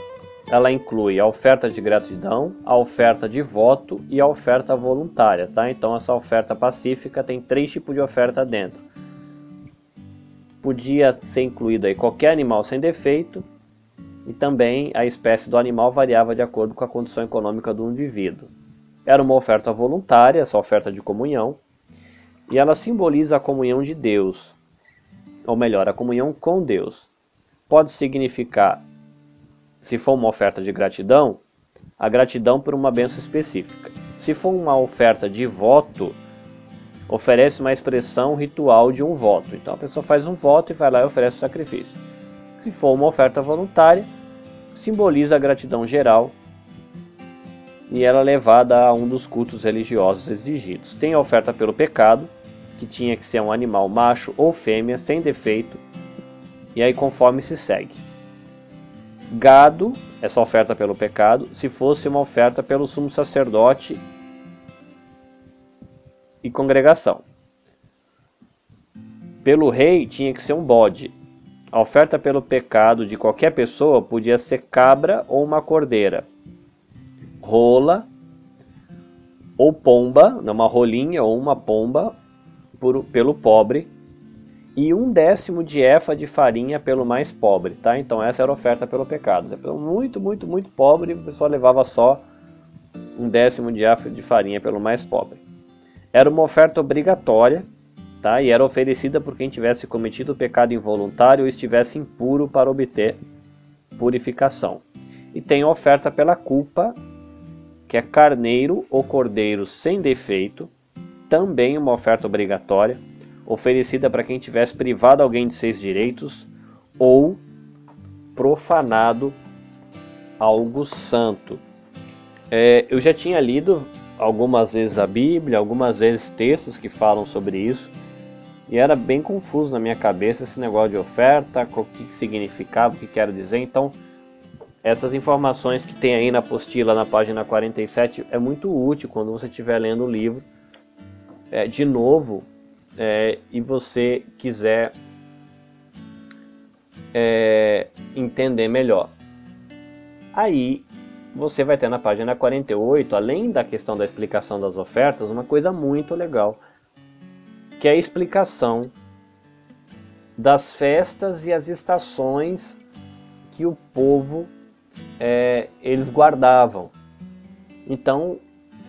ela inclui a oferta de gratidão, a oferta de voto e a oferta voluntária, tá? Então essa oferta pacífica tem três tipos de oferta dentro. Podia ser incluído aí qualquer animal sem defeito e também a espécie do animal variava de acordo com a condição econômica do indivíduo. Era uma oferta voluntária, essa oferta de comunhão, e ela simboliza a comunhão de Deus, ou melhor, a comunhão com Deus. Pode significar se for uma oferta de gratidão, a gratidão por uma benção específica. Se for uma oferta de voto, oferece uma expressão ritual de um voto. Então a pessoa faz um voto e vai lá e oferece o sacrifício. Se for uma oferta voluntária, simboliza a gratidão geral e ela é levada a um dos cultos religiosos exigidos. Tem a oferta pelo pecado, que tinha que ser um animal macho ou fêmea, sem defeito, e aí conforme se segue. Gado, essa oferta pelo pecado, se fosse uma oferta pelo sumo sacerdote e congregação. Pelo rei tinha que ser um bode. A oferta pelo pecado de qualquer pessoa podia ser cabra ou uma cordeira. Rola ou pomba, uma rolinha ou uma pomba por, pelo pobre e um décimo de efa de farinha pelo mais pobre, tá? Então essa era a oferta pelo pecado. Muito, muito, muito pobre, o pessoal levava só um décimo de efa de farinha pelo mais pobre. Era uma oferta obrigatória, tá? E era oferecida por quem tivesse cometido pecado involuntário ou estivesse impuro para obter purificação. E tem oferta pela culpa, que é carneiro ou cordeiro sem defeito, também uma oferta obrigatória oferecida para quem tivesse privado alguém de seus direitos ou profanado algo santo. É, eu já tinha lido algumas vezes a Bíblia, algumas vezes textos que falam sobre isso, e era bem confuso na minha cabeça esse negócio de oferta, o que significava, o que quero dizer. Então, essas informações que tem aí na apostila, na página 47, é muito útil quando você estiver lendo o livro. É, de novo, é, e você quiser é, entender melhor. Aí você vai ter na página 48, além da questão da explicação das ofertas, uma coisa muito legal, que é a explicação das festas e as estações que o povo é, eles guardavam. Então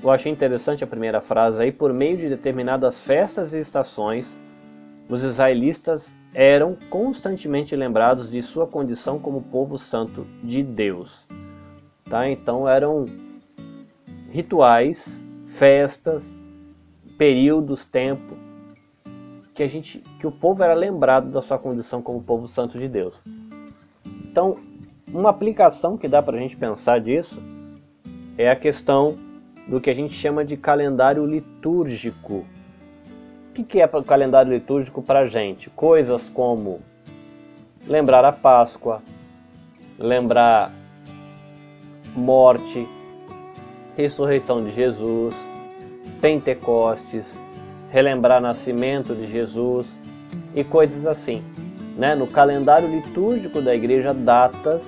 eu achei interessante a primeira frase aí, por meio de determinadas festas e estações, os israelitas eram constantemente lembrados de sua condição como povo santo de Deus. Tá? Então eram rituais, festas, períodos, tempo que a gente que o povo era lembrado da sua condição como povo santo de Deus. Então, uma aplicação que dá para a gente pensar disso é a questão do que a gente chama de calendário litúrgico. O que é o calendário litúrgico para a gente? Coisas como lembrar a Páscoa, lembrar morte, ressurreição de Jesus, Pentecostes, relembrar nascimento de Jesus e coisas assim. Né? No calendário litúrgico da igreja, datas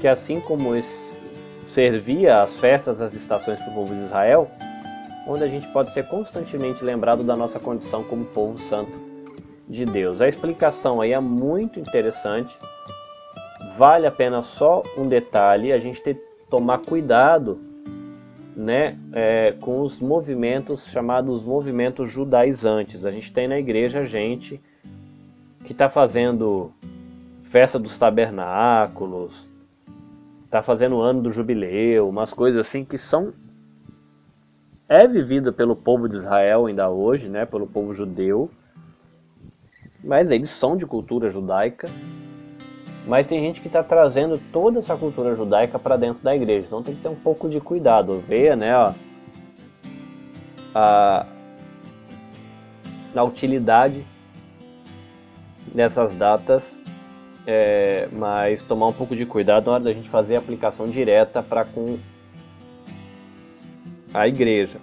que, assim como servia as festas, as estações para o povo de Israel, onde a gente pode ser constantemente lembrado da nossa condição como povo santo de Deus. A explicação aí é muito interessante, vale a pena só um detalhe, a gente ter tomar cuidado né, é, com os movimentos chamados movimentos judaizantes. A gente tem na igreja gente que está fazendo festa dos tabernáculos, está fazendo o ano do jubileu, umas coisas assim que são é vivida pelo povo de Israel ainda hoje, né, pelo povo judeu. Mas eles são de cultura judaica. Mas tem gente que está trazendo toda essa cultura judaica para dentro da igreja. Então tem que ter um pouco de cuidado. Ver, né, ó, a, a utilidade dessas datas é, mas tomar um pouco de cuidado na hora da gente fazer a aplicação direta para com a igreja.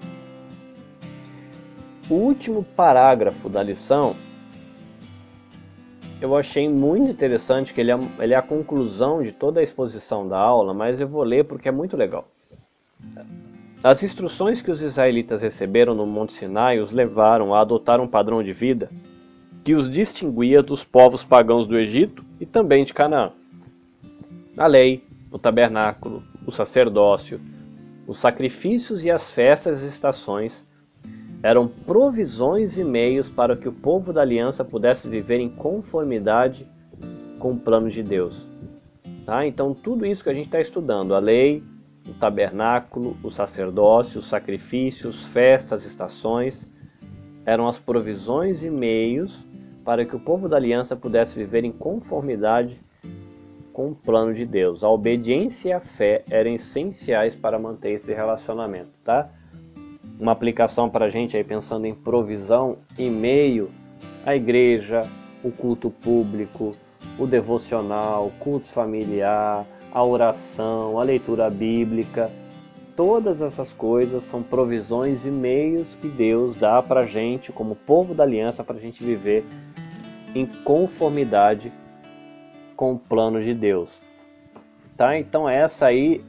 O último parágrafo da lição eu achei muito interessante, que ele é, ele é a conclusão de toda a exposição da aula, mas eu vou ler porque é muito legal. As instruções que os israelitas receberam no Monte Sinai os levaram a adotar um padrão de vida que os distinguia dos povos pagãos do Egito e também de Canaã. A lei, o tabernáculo, o sacerdócio, os sacrifícios e as festas e estações eram provisões e meios para que o povo da aliança pudesse viver em conformidade com o plano de Deus. Tá? Então, tudo isso que a gente está estudando, a lei, o tabernáculo, o sacerdócio, os sacrifícios, festas, estações, eram as provisões e meios para que o povo da aliança pudesse viver em conformidade com o plano de Deus. A obediência e a fé eram essenciais para manter esse relacionamento, tá? Uma aplicação para a gente aí pensando em provisão em meio à igreja, o culto público, o devocional, culto familiar, a oração, a leitura bíblica. Todas essas coisas são provisões e meios que Deus dá para a gente, como povo da aliança, para a gente viver em conformidade com o plano de Deus. Tá? Então essa aí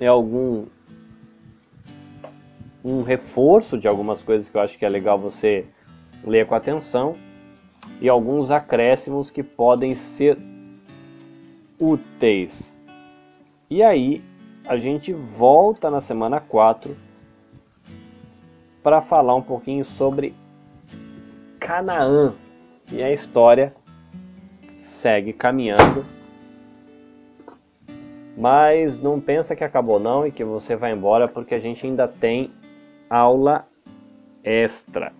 é algum um reforço de algumas coisas que eu acho que é legal você ler com atenção e alguns acréscimos que podem ser úteis. E aí, a gente volta na semana 4 para falar um pouquinho sobre Canaã. E a história segue caminhando. Mas não pensa que acabou não e que você vai embora porque a gente ainda tem aula extra.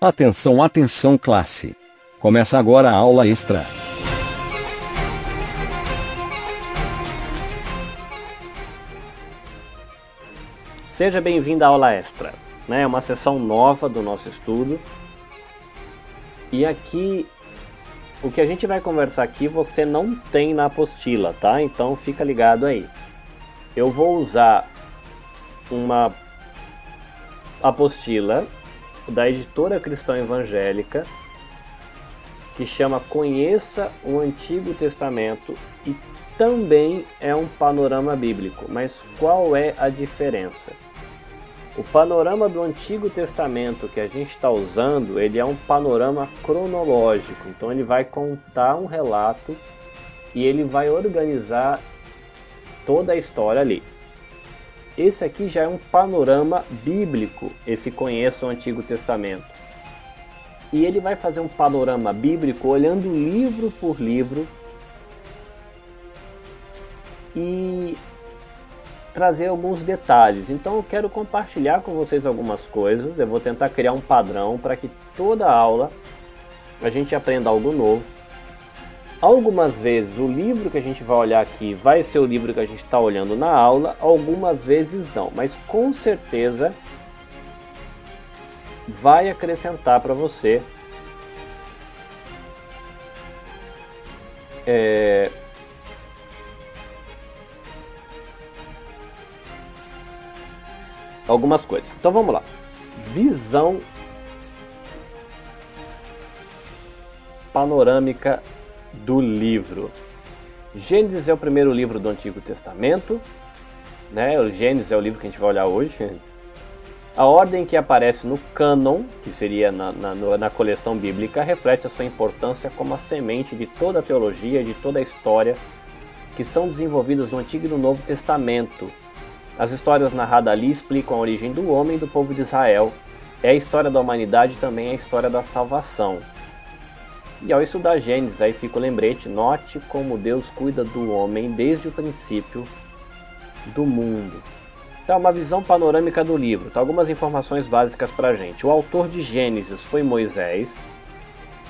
Atenção, atenção, classe. Começa agora a aula extra. Seja bem-vindo à aula extra. Né? É uma sessão nova do nosso estudo. E aqui, o que a gente vai conversar aqui você não tem na apostila, tá? Então fica ligado aí. Eu vou usar uma apostila da editora cristã evangélica que chama Conheça o Antigo Testamento e também é um panorama bíblico. Mas qual é a diferença? O panorama do Antigo Testamento que a gente está usando, ele é um panorama cronológico. Então ele vai contar um relato e ele vai organizar toda a história ali. Esse aqui já é um panorama bíblico, esse conheça o Antigo Testamento. E ele vai fazer um panorama bíblico olhando livro por livro e trazer alguns detalhes. Então eu quero compartilhar com vocês algumas coisas. Eu vou tentar criar um padrão para que toda aula a gente aprenda algo novo Algumas vezes o livro que a gente vai olhar aqui vai ser o livro que a gente está olhando na aula, algumas vezes não, mas com certeza vai acrescentar para você é, algumas coisas. Então vamos lá. Visão panorâmica do livro. Gênesis é o primeiro livro do Antigo Testamento, né? O Gênesis é o livro que a gente vai olhar hoje. A ordem que aparece no cânon, que seria na, na, na coleção bíblica, reflete a sua importância como a semente de toda a teologia, de toda a história que são desenvolvidas no Antigo e no Novo Testamento. As histórias narradas ali explicam a origem do homem e do povo de Israel. É a história da humanidade também é a história da salvação. E ao estudar Gênesis, aí fica o lembrete: note como Deus cuida do homem desde o princípio do mundo. Então, uma visão panorâmica do livro. Tá, algumas informações básicas para a gente. O autor de Gênesis foi Moisés.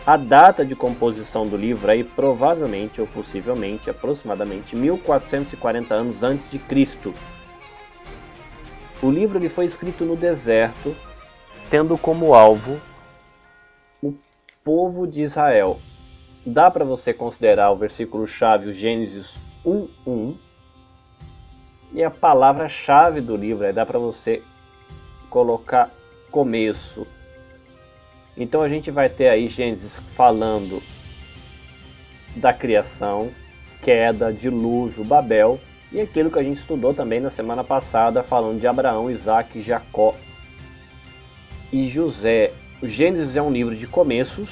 A data de composição do livro aí provavelmente ou possivelmente aproximadamente 1440 anos antes de Cristo. O livro ele foi escrito no deserto, tendo como alvo povo de Israel. Dá para você considerar o versículo chave, o Gênesis 1:1, e a palavra-chave do livro, aí dá para você colocar começo. Então a gente vai ter aí Gênesis falando da criação, queda, dilúvio, Babel e aquilo que a gente estudou também na semana passada, falando de Abraão, Isaac, Jacó e José. O Gênesis é um livro de começos,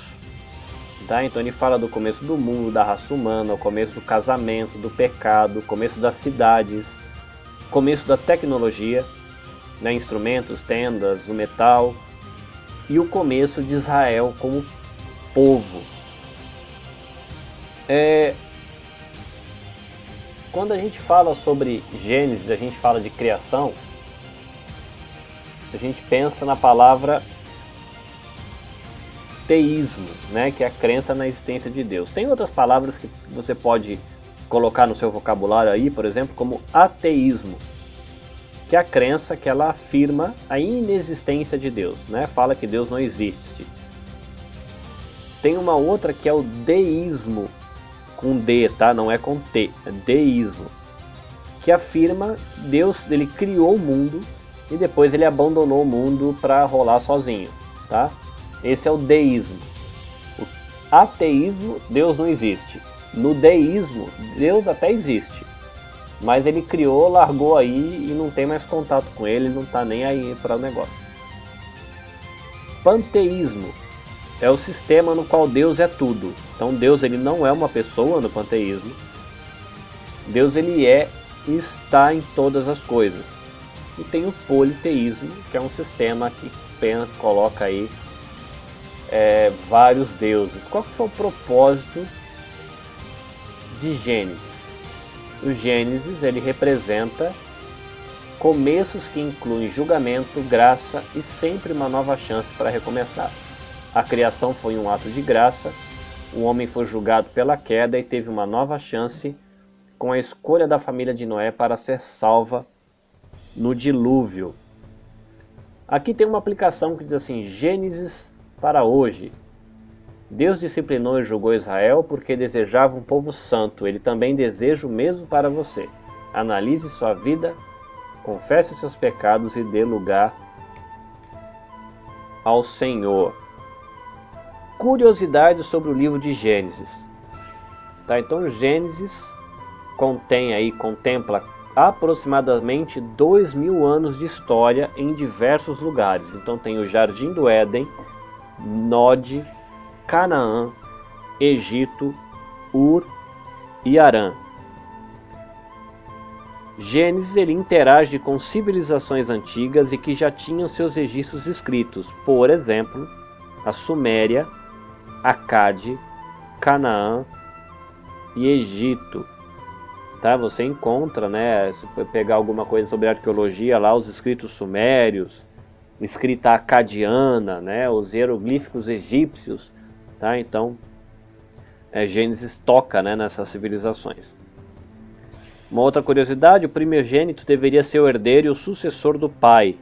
tá? Então ele fala do começo do mundo, da raça humana, o começo do casamento, do pecado, o começo das cidades, começo da tecnologia, né? instrumentos, tendas, o metal e o começo de Israel como povo. É... Quando a gente fala sobre Gênesis, a gente fala de criação, a gente pensa na palavra teísmo, né, que é a crença na existência de Deus. Tem outras palavras que você pode colocar no seu vocabulário aí, por exemplo, como ateísmo, que é a crença que ela afirma a inexistência de Deus, né? Fala que Deus não existe. Tem uma outra que é o deísmo, com D, tá? Não é com T, é deísmo, que afirma Deus, ele criou o mundo e depois ele abandonou o mundo para rolar sozinho, tá? Esse é o deísmo. O ateísmo, Deus não existe. No deísmo, Deus até existe. Mas ele criou, largou aí e não tem mais contato com ele, não está nem aí para o negócio. Panteísmo é o sistema no qual Deus é tudo. Então Deus ele não é uma pessoa no panteísmo. Deus ele é e está em todas as coisas. E tem o politeísmo, que é um sistema que pensa, coloca aí é, vários deuses. Qual que foi o propósito de Gênesis? O Gênesis ele representa começos que incluem julgamento, graça e sempre uma nova chance para recomeçar. A criação foi um ato de graça, o homem foi julgado pela queda e teve uma nova chance com a escolha da família de Noé para ser salva no dilúvio. Aqui tem uma aplicação que diz assim: Gênesis para hoje. Deus disciplinou e julgou Israel porque desejava um povo santo. Ele também deseja o mesmo para você. Analise sua vida, confesse seus pecados e dê lugar ao Senhor. Curiosidades sobre o livro de Gênesis. Tá, então Gênesis contém aí, contempla aproximadamente dois mil anos de história em diversos lugares. Então tem o Jardim do Éden, Nod, Canaã, Egito, Ur e Arã. Gênesis ele interage com civilizações antigas e que já tinham seus registros escritos, por exemplo, a Suméria, Acade, Canaã e Egito. Tá? Você encontra, né, se pegar alguma coisa sobre arqueologia lá, os escritos sumérios, escrita acadiana, né, os hieroglíficos egípcios, tá? Então, é, Gênesis toca, né, nessas civilizações. Uma outra curiosidade, o primogênito deveria ser o herdeiro e o sucessor do pai,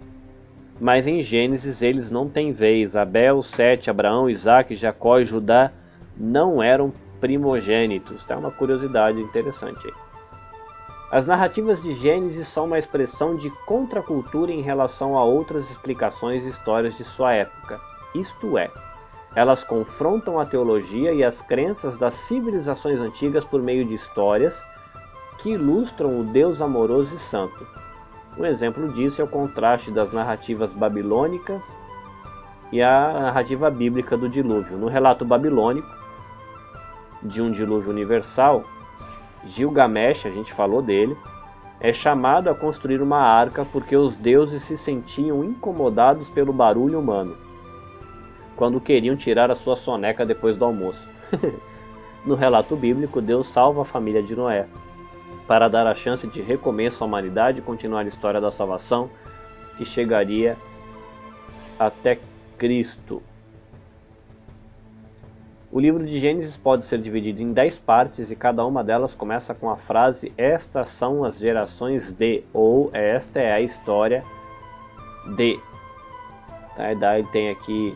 mas em Gênesis eles não têm vez. Abel, Sete, Abraão, Isaac, Jacó e Judá não eram primogênitos. Tá uma curiosidade interessante aí. As narrativas de Gênesis são uma expressão de contracultura em relação a outras explicações e histórias de sua época. Isto é, elas confrontam a teologia e as crenças das civilizações antigas por meio de histórias que ilustram o Deus amoroso e santo. Um exemplo disso é o contraste das narrativas babilônicas e a narrativa bíblica do dilúvio. No relato babilônico, de um dilúvio universal, Gilgamesh, a gente falou dele, é chamado a construir uma arca porque os deuses se sentiam incomodados pelo barulho humano quando queriam tirar a sua soneca depois do almoço. no relato bíblico, Deus salva a família de Noé para dar a chance de recomeço à humanidade e continuar a história da salvação que chegaria até Cristo. O livro de Gênesis pode ser dividido em dez partes e cada uma delas começa com a frase Estas são as gerações de, ou Esta é a história de. Tá? Daí tem aqui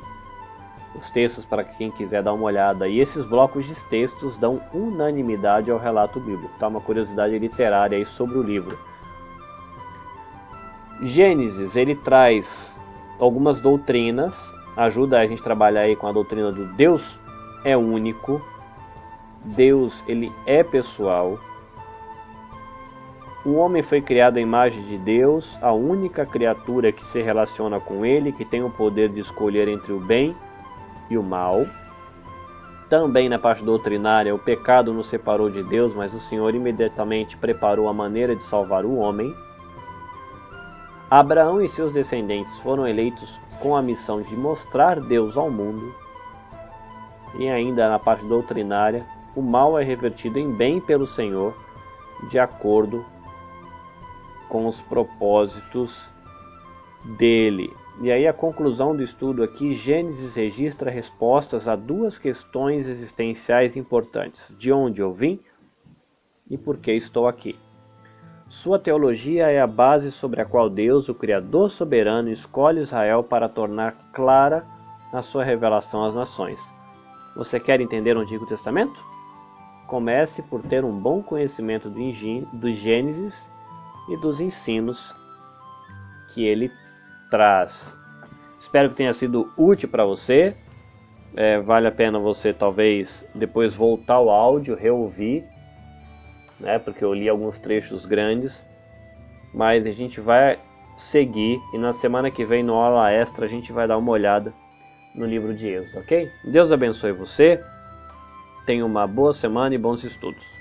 os textos para quem quiser dar uma olhada. E esses blocos de textos dão unanimidade ao relato bíblico. Tá? Uma curiosidade literária aí sobre o livro. Gênesis, ele traz algumas doutrinas, ajuda a gente a trabalhar aí com a doutrina do Deus é único, Deus ele é pessoal. O homem foi criado à imagem de Deus, a única criatura que se relaciona com ele, que tem o poder de escolher entre o bem e o mal. Também na parte doutrinária, o pecado nos separou de Deus, mas o Senhor imediatamente preparou a maneira de salvar o homem. Abraão e seus descendentes foram eleitos com a missão de mostrar Deus ao mundo e ainda na parte doutrinária, o mal é revertido em bem pelo Senhor, de acordo com os propósitos dele. E aí a conclusão do estudo aqui, Gênesis registra respostas a duas questões existenciais importantes: de onde eu vim e por que estou aqui. Sua teologia é a base sobre a qual Deus, o Criador soberano, escolhe Israel para tornar clara a sua revelação às nações. Você quer entender o Antigo Testamento? Comece por ter um bom conhecimento do Gênesis e dos ensinos que ele traz. Espero que tenha sido útil para você. É, vale a pena você talvez depois voltar ao áudio, reouvir, né? Porque eu li alguns trechos grandes, mas a gente vai seguir e na semana que vem no aula extra a gente vai dar uma olhada no livro de Êxodo, ok? Deus abençoe você. Tenha uma boa semana e bons estudos.